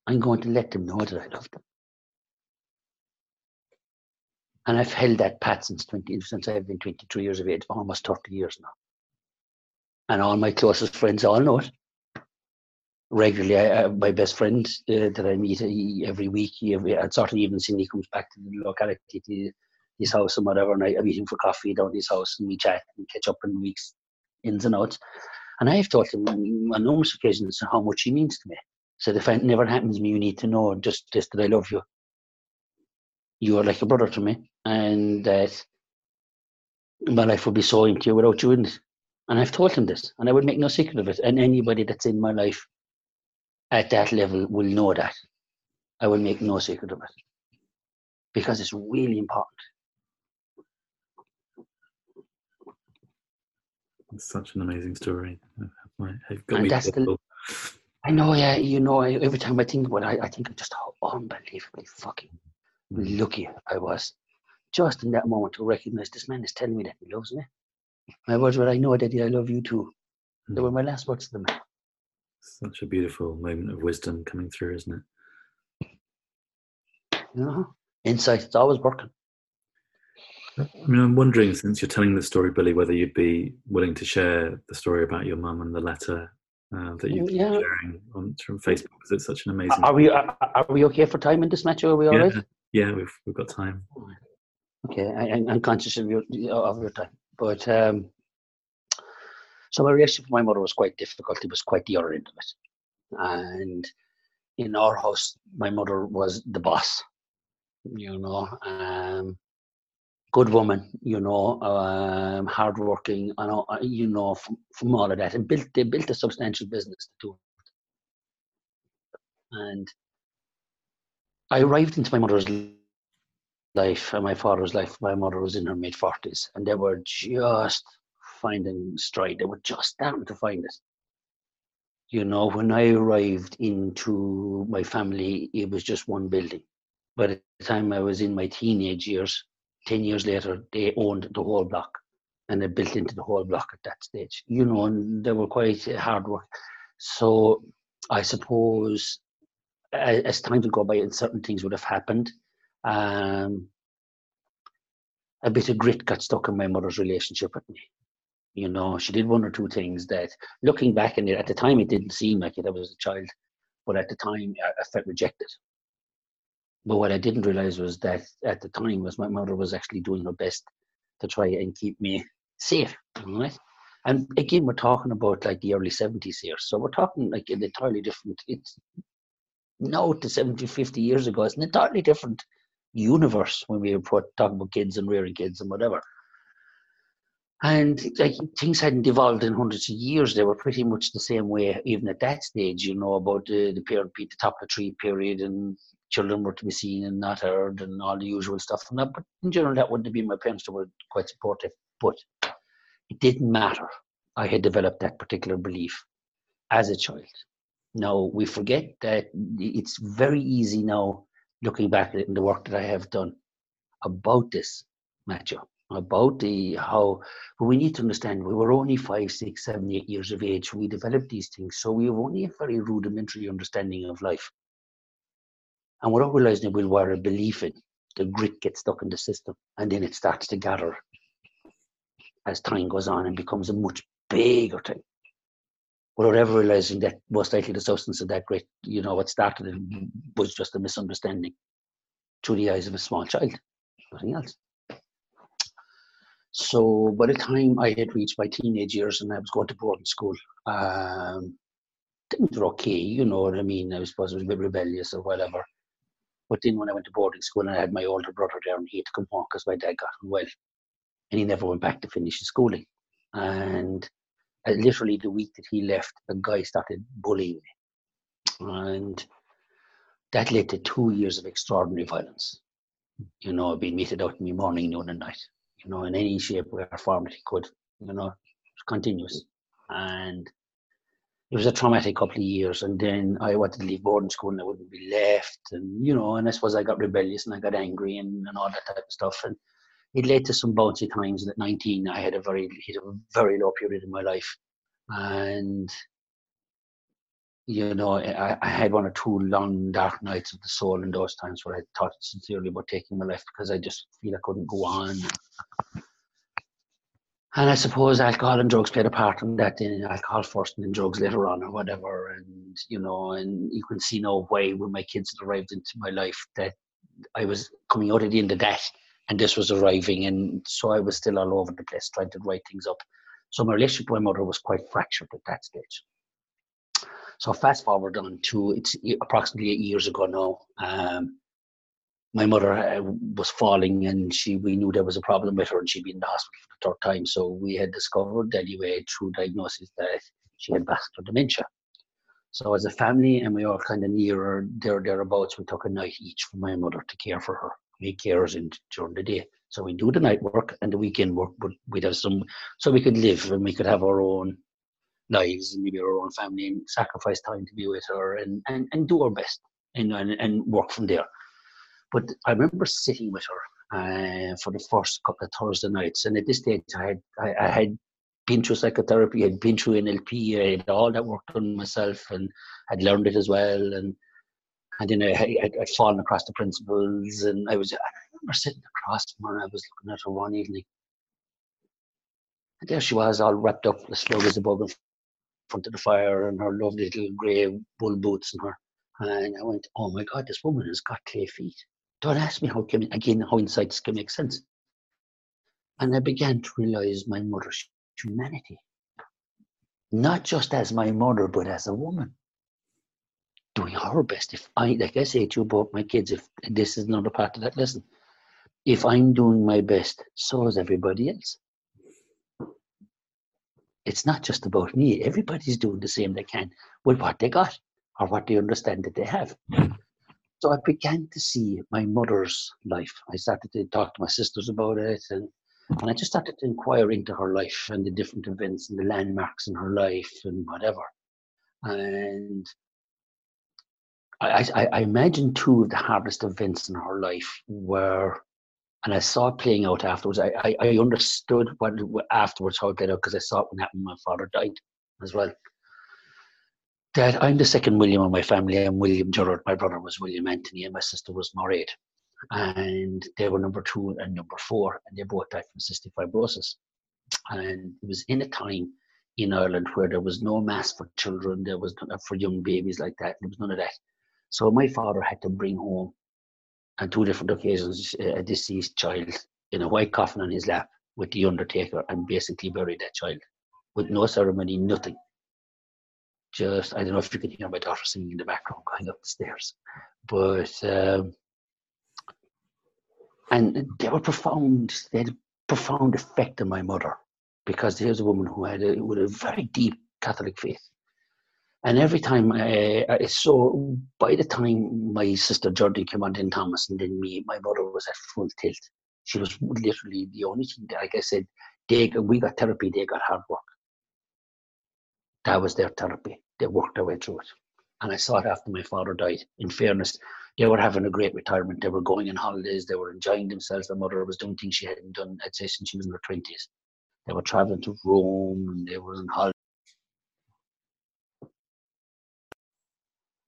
I'm going to let them know that I love them. And I've held that pat since 20, since I've been 23 years of age, almost 30 years now and all my closest friends all know it. Regularly, I, uh, my best friend uh, that I meet he, uh, every week, he, uh, every, at sort of evening, he comes back to the locality, to his house and whatever, and I, I meet him for coffee down his house, and we chat and catch up in weeks, ins and outs. And I've told him on numerous occasions how much he means to me. Said if it never happens to me, you need to know just just that I love you. You are like a brother to me, and that my life would be so empty without you in it. And I've told him this, and I would make no secret of it. And anybody that's in my life at that level will know that. I will make no secret of it because it's really important. It's such an amazing story. and that's the, I know, yeah, you know, every time I think about it, I, I think of just how unbelievably fucking. Lucky I was just in that moment to recognize this man is telling me that he loves me. My words were, I know, Daddy, I love you too. Mm. They were my last words to them. Such a beautiful moment of wisdom coming through, isn't it? You know, insight, it's always working. I mean, I'm wondering, since you're telling the story, Billy, whether you'd be willing to share the story about your mum and the letter uh, that you've yeah. been sharing on from Facebook because it's such an amazing. Are we are, are we okay for time in this match? Are we all yeah. right? Yeah, we've we've got time. Okay, I, I'm conscious of your of your time. But um, so my relationship with my mother was quite difficult. It was quite the other end of it. And in our house, my mother was the boss, you know, um, good woman, you know, um, hardworking, I know, uh, you know, from, from all of that, and built they built a substantial business to too. And I arrived into my mother's life and my father's life, my mother was in her mid 40s, and they were just finding stride. They were just starting to find it. You know, when I arrived into my family, it was just one building. But by the time I was in my teenage years, 10 years later, they owned the whole block and they built into the whole block at that stage. You know, and they were quite hard work. So I suppose as time would go by and certain things would have happened, um, a bit of grit got stuck in my mother's relationship with me. You know, she did one or two things that, looking back in it, at the time it didn't seem like it. I was a child, but at the time I, I felt rejected. But what I didn't realize was that at the time was my mother was actually doing her best to try and keep me safe. Right? And again, we're talking about like the early 70s here. So we're talking like an entirely different, it's no to 70, 50 years ago, it's an entirely different universe when we were talking about kids and rearing kids and whatever. And like things hadn't evolved in hundreds of years. They were pretty much the same way, even at that stage, you know, about the, the period, the top of the tree period, and children were to be seen and not heard, and all the usual stuff. And that, but in general, that wouldn't have been my parents that were quite supportive. But it didn't matter. I had developed that particular belief as a child. Now, we forget that it's very easy now looking back at the work that I have done about this, Matthew, about the how but we need to understand we were only five, six, seven, eight years of age we developed these things. So we have only a very rudimentary understanding of life. And without realizing we'll wear a belief in, the grit gets stuck in the system and then it starts to gather as time goes on and becomes a much bigger thing without ever realizing that most likely the substance of that great, you know, what started it was just a misunderstanding through the eyes of a small child, nothing else. So by the time I had reached my teenage years and I was going to boarding school, um, things were okay, you know what I mean. I was a bit rebellious or whatever. But then when I went to boarding school and I had my older brother there and he had to come home because my dad got unwell and he never went back to finish his schooling. And literally the week that he left, the guy started bullying me. And that led to two years of extraordinary violence. You know, being meted out to me morning, noon, and night. You know, in any shape or form that he could. You know, continuous. And it was a traumatic couple of years. And then I wanted to leave boarding school and I wouldn't be left. And, you know, and I suppose I got rebellious and I got angry and, and all that type of stuff. And it led to some bouncy times. And at 19, I had a very, hit a very low period in my life. And, you know, I, I had one or two long, dark nights of the soul in those times where I thought sincerely about taking my life because I just feel I couldn't go on. And I suppose alcohol and drugs played a part in that. In alcohol first, and then drugs later on, or whatever. And you know, and you can see now why when my kids arrived into my life that I was coming out at the end of that, and this was arriving, and so I was still all over the place trying to write things up. So my relationship with my mother was quite fractured at that stage. So fast forward on to it's approximately eight years ago now. Um, my mother uh, was falling and she we knew there was a problem with her and she'd been in the hospital for the third time so we had discovered anyway through diagnosis that she had vascular dementia so as a family and we all kind of near her there thereabouts we took a night each for my mother to care for her we carers in during the day. So we do the night work and the weekend work but we'd have some so we could live and we could have our own lives and maybe our own family and sacrifice time to be with her and and, and do our best and, and, and work from there. But I remember sitting with her uh, for the first couple of Thursday nights, and at this stage, I had I, I had been through psychotherapy, I'd been through NLP, I had all that work on myself, and I'd learned it as well, and and then I, I, I'd fallen across the principles, and I was I remember sitting across from her, and I was looking at her one evening, and there she was, all wrapped up as slow as a bug in front of the fire, and her lovely little grey wool boots and her. And I went, oh my God, this woman has got clay feet. Don't ask me how can again hindsight can make sense. And I began to realize my mother's humanity. Not just as my mother, but as a woman. Doing our best. If I like I say to both my kids, if this is another part of that lesson, if I'm doing my best, so is everybody else. It's not just about me. Everybody's doing the same they can with what they got or what they understand that they have. So I began to see my mother's life. I started to talk to my sisters about it, and, and I just started to inquire into her life and the different events and the landmarks in her life and whatever. And I, I, I imagine two of the hardest events in her life were, and I saw it playing out afterwards. I, I, I understood what afterwards how it played out because I saw it when, when my father died as well that I'm the second William in my family. I'm William Gerard. My brother was William Anthony, and my sister was Mairead. And they were number two and number four, and they both died from cystic fibrosis. And it was in a time in Ireland where there was no mass for children, there was none for young babies like that. There was none of that. So my father had to bring home, on two different occasions, a deceased child in a white coffin on his lap with the undertaker and basically bury that child with no ceremony, nothing just I don't know if you can hear my daughter singing in the background going up the stairs, but um, and they were profound. They had a profound effect on my mother because here's a woman who had a, with a very deep Catholic faith. And every time, uh, I, I, so by the time my sister Jordan came on, then Thomas, and then me, my mother was at full tilt. She was literally the only thing. That, like I said, they we got therapy, they got hard work that was their therapy. They worked their way through it. And I saw it after my father died. In fairness, they were having a great retirement. They were going on holidays. They were enjoying themselves. Their mother was doing things she hadn't done, I'd say, since she was in her 20s. They were traveling to Rome and they were on holiday.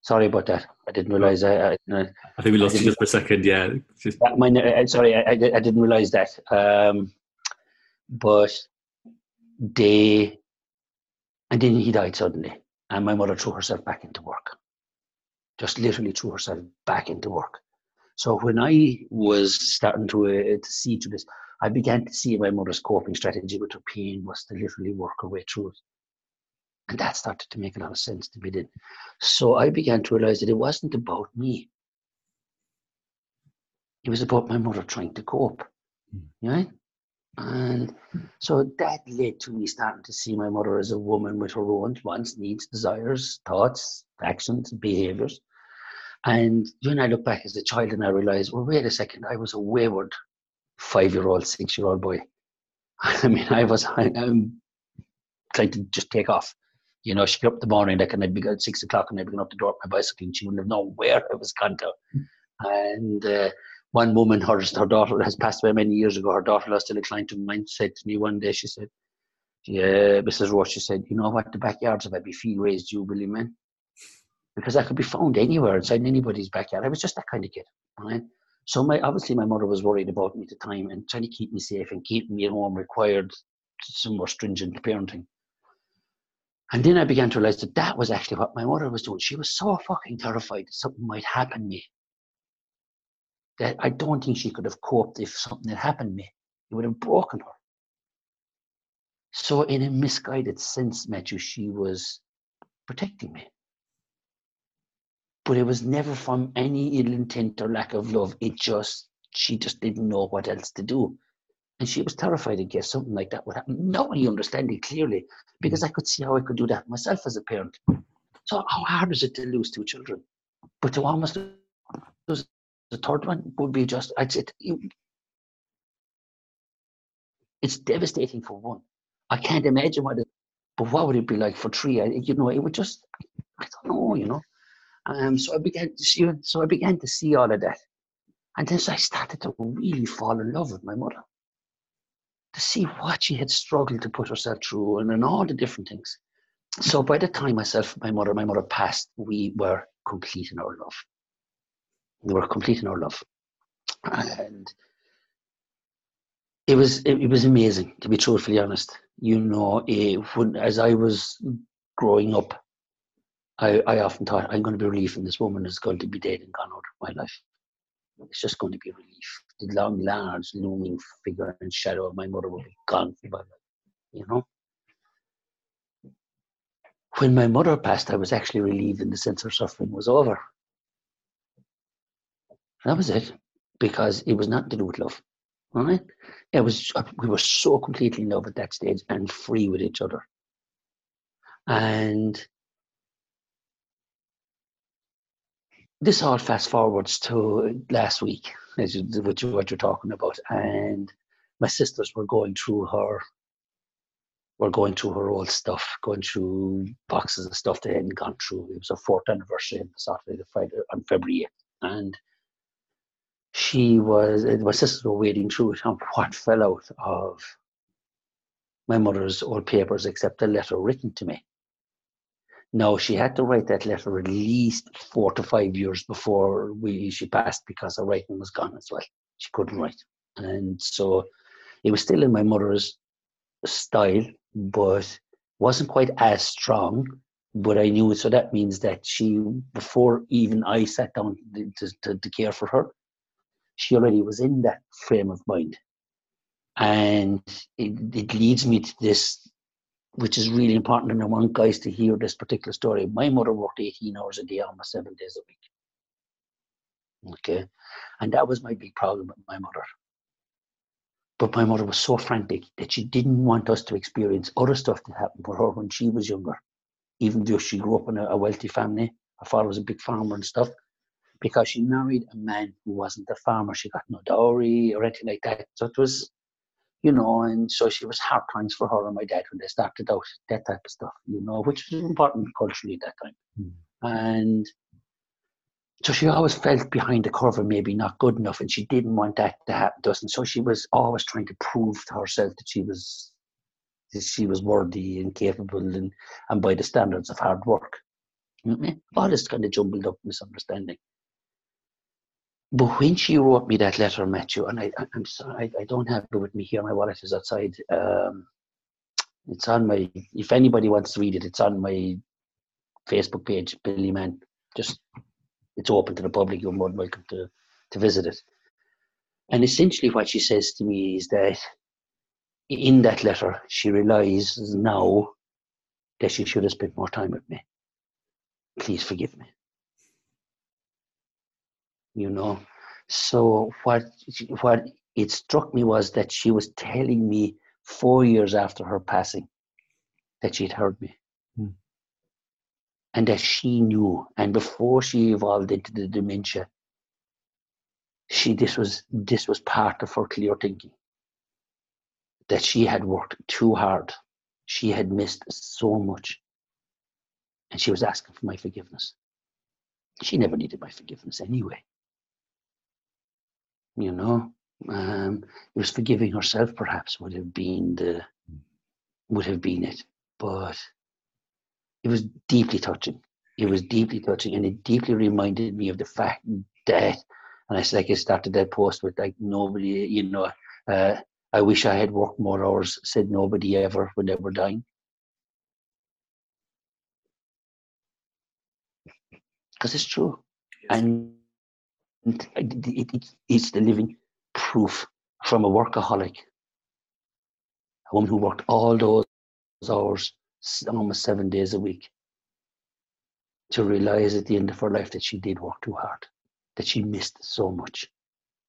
Sorry about that. I didn't realize. I, I, I think we lost you just for a second. Yeah. Just... My, uh, sorry, I, I, didn't realize that. Um, but they and then he died suddenly. And my mother threw herself back into work. Just literally threw herself back into work. So when I was starting to, uh, to see through this, I began to see my mother's coping strategy with her pain was to literally work her way through it. And that started to make a lot of sense to me then. So I began to realize that it wasn't about me. it was about my mother trying to cope. Mm. Right? And so that led to me starting to see my mother as a woman with her own wants, needs, desires, thoughts, actions, behaviors. And when I look back as a child and I realize, well, wait a second, I was a wayward five year old, six year old boy. I mean, I was I, am trying to just take off. You know, she'd get up the morning, like, and I'd be at six o'clock and I'd be going up the door with my bicycle and she wouldn't have known where I was gone to. And uh, one woman, her, her daughter has passed away many years ago, her daughter lost a client of mine, said to me one day, she said, yeah, Mrs. Roche, she said, you know what, the backyards of Abbeyfeale raised jubilee men. Because I could be found anywhere inside anybody's backyard. I was just that kind of kid, right? So my obviously my mother was worried about me at the time and trying to keep me safe and keep me at home required some more stringent parenting. And then I began to realize that that was actually what my mother was doing. She was so fucking terrified that something might happen to me that I don't think she could have coped if something had happened to me. It would have broken her. So, in a misguided sense, Matthew, she was protecting me. But it was never from any ill intent or lack of love. It just, she just didn't know what else to do. And she was terrified in case something like that would happen. Now I understand it clearly because I could see how I could do that myself as a parent. So, how hard is it to lose two children? But to almost lose the third one would be just, I'd say, it's devastating for one. I can't imagine what it, but what would it be like for three? I, you know, it would just, I don't know, you know. Um, so I began to see, so I began to see all of that, and then so I started to really fall in love with my mother, to see what she had struggled to put herself through, and, and all the different things. So by the time myself, my mother, my mother passed, we were complete in our love we were complete in our love. And it was it, it was amazing to be truthfully honest. You know, it, when, as I was growing up, I, I often thought I'm going to be relieved and this woman is going to be dead and gone out of my life. It's just going to be relief. The long, large, looming figure and shadow of my mother will be gone. You know. When my mother passed, I was actually relieved in the sense her suffering was over. That was it, because it was not to do with love. Right, it was we were so completely in love at that stage and free with each other, and this all fast forwards to last week, as you, what, you, what you're talking about, and my sisters were going through her were going through her old stuff, going through boxes of stuff they hadn't gone through. It was her fourth anniversary on Saturday, the Friday, on February 8th. And she was, my sisters were wading through it, and what fell out of my mother's old papers except a letter written to me. Now she had to write that letter at least four to five years before we she passed because her writing was gone as well. She couldn't write, and so it was still in my mother's style, but wasn't quite as strong. But I knew it, so that means that she, before even I sat down to, to, to care for her, she already was in that frame of mind. And it, it leads me to this, which is really important. And I want guys to hear this particular story. My mother worked 18 hours a day, almost seven days a week. Okay. And that was my big problem with my mother. But my mother was so frantic that she didn't want us to experience other stuff that happened for her when she was younger. Even though she grew up in a, wealthy family, her father was a big farmer and stuff because she married a man who wasn't a farmer. She got no dowry or anything like that. So it was, you know, and so she was hard times for her and my dad when they started out, that type of stuff, you know, which was important culturally at that time. Mm. And so she always felt behind the curve and maybe not good enough, and she didn't want that to happen to us. And so she was always trying to prove to herself that she was that she was worthy and capable and, and by the standards of hard work. All this kind of jumbled up misunderstanding. But when she wrote me that letter, Matthew, and I, I'm sorry, I, I don't have it with me here. My wallet is outside. Um, it's on my. If anybody wants to read it, it's on my Facebook page, Billy Man. Just it's open to the public. You're more than welcome to to visit it. And essentially, what she says to me is that in that letter, she realizes now that she should have spent more time with me. Please forgive me you know. So what what it struck me was that she was telling me four years after her passing that she'd heard me. Hmm. And that she knew, and before she evolved into the dementia, she this was this was part of her clear thinking. That she had worked too hard. She had missed so much. And she was asking for my forgiveness. She never needed my forgiveness anyway. You know, um, it was forgiving herself. Perhaps would have been the would have been it, but it was deeply touching. It was deeply touching, and it deeply reminded me of the fact that. And I said, like I started that post with like nobody, you know, uh, I wish I had worked more hours. Said nobody ever when they were dying. Because it's true, and it, it, it's the living proof from a workaholic, a woman who worked all those hours, almost seven days a week, to realize at the end of her life that she did work too hard, that she missed so much.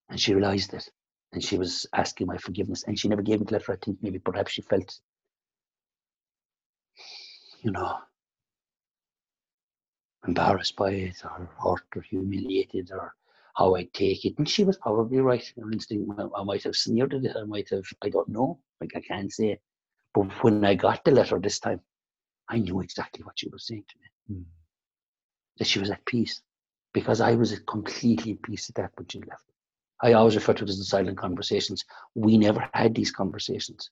And she realized it. And she was asking my forgiveness. And she never gave me the letter. I think maybe perhaps she felt, you know, embarrassed by it or hurt or humiliated or how I take it. And she was probably right. Her instinct, I might have sneered at it. I might have, I don't know. Like I can't say. But when I got the letter this time, I knew exactly what she was saying to me. Mm. That she was at peace. Because I was completely at peace at that when she left. I always refer to it as the silent conversations. We never had these conversations.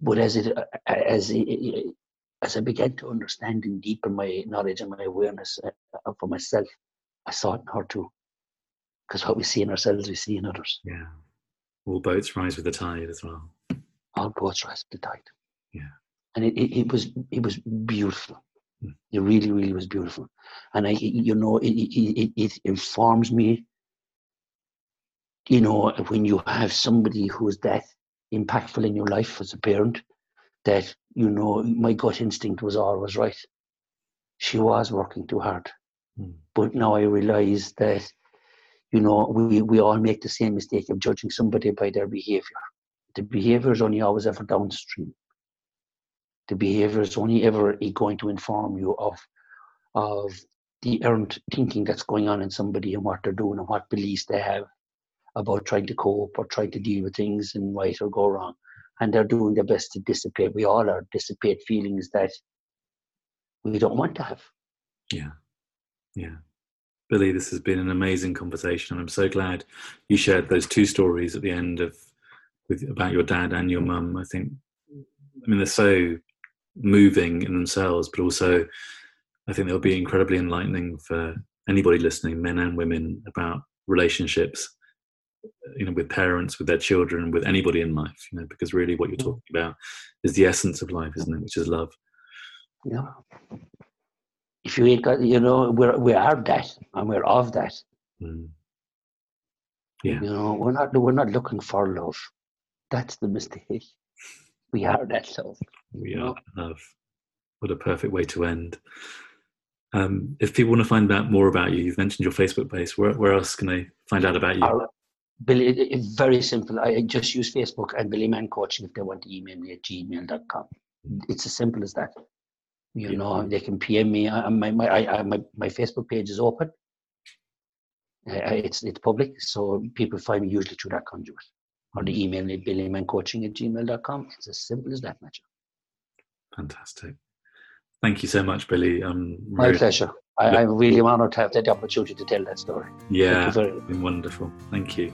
But as it as it, as I began to understand and deepen my knowledge and my awareness uh, for myself, I saw it in her too because what we see in ourselves, we see in others. Yeah. All boats rise with the tide as well. All boats rise with the tide. Yeah. And it, it, it was it was beautiful. Mm. It really, really was beautiful. And I, you know, it, it, it informs me, you know, when you have somebody who is that impactful in your life as a parent, that, you know, my gut instinct was always right. She was working too hard. Mm. But now I realize that you know, we, we all make the same mistake of judging somebody by their behavior. The behavior is only always ever downstream. The behavior is only ever going to inform you of, of the errant thinking that's going on in somebody and what they're doing and what beliefs they have about trying to cope or trying to deal with things and right or go wrong. And they're doing their best to dissipate. We all are dissipate feelings that we don't want to have. Yeah. Yeah. Billy, this has been an amazing conversation. and I'm so glad you shared those two stories at the end of with about your dad and your mum. I think, I mean, they're so moving in themselves, but also I think they'll be incredibly enlightening for anybody listening, men and women, about relationships, you know, with parents, with their children, with anybody in life. You know, because really, what you're talking about is the essence of life, isn't it? Which is love. Yeah if you ain't got, you know, we're we are that and we're of that. Mm. Yeah. You know, we're not we're not looking for love. That's the mistake. We are that love. We are love. What a perfect way to end. Um, if people want to find out more about you, you've mentioned your Facebook page. Where, where else can they find out about you? Our, Billy, very simple. I just use Facebook and Billy Man Coaching if they want to email me at gmail.com. It's as simple as that. You know, they can PM me. I, my my I, my my Facebook page is open. it's it's public, so people find me usually through that conduit. Or the email me billymancoaching at gmail.com. It's as simple as that, Matthew. Fantastic. Thank you so much, Billy. Um, My really, pleasure. I, am really honored to have that opportunity to tell that story. Yeah, it's been wonderful. Thank you.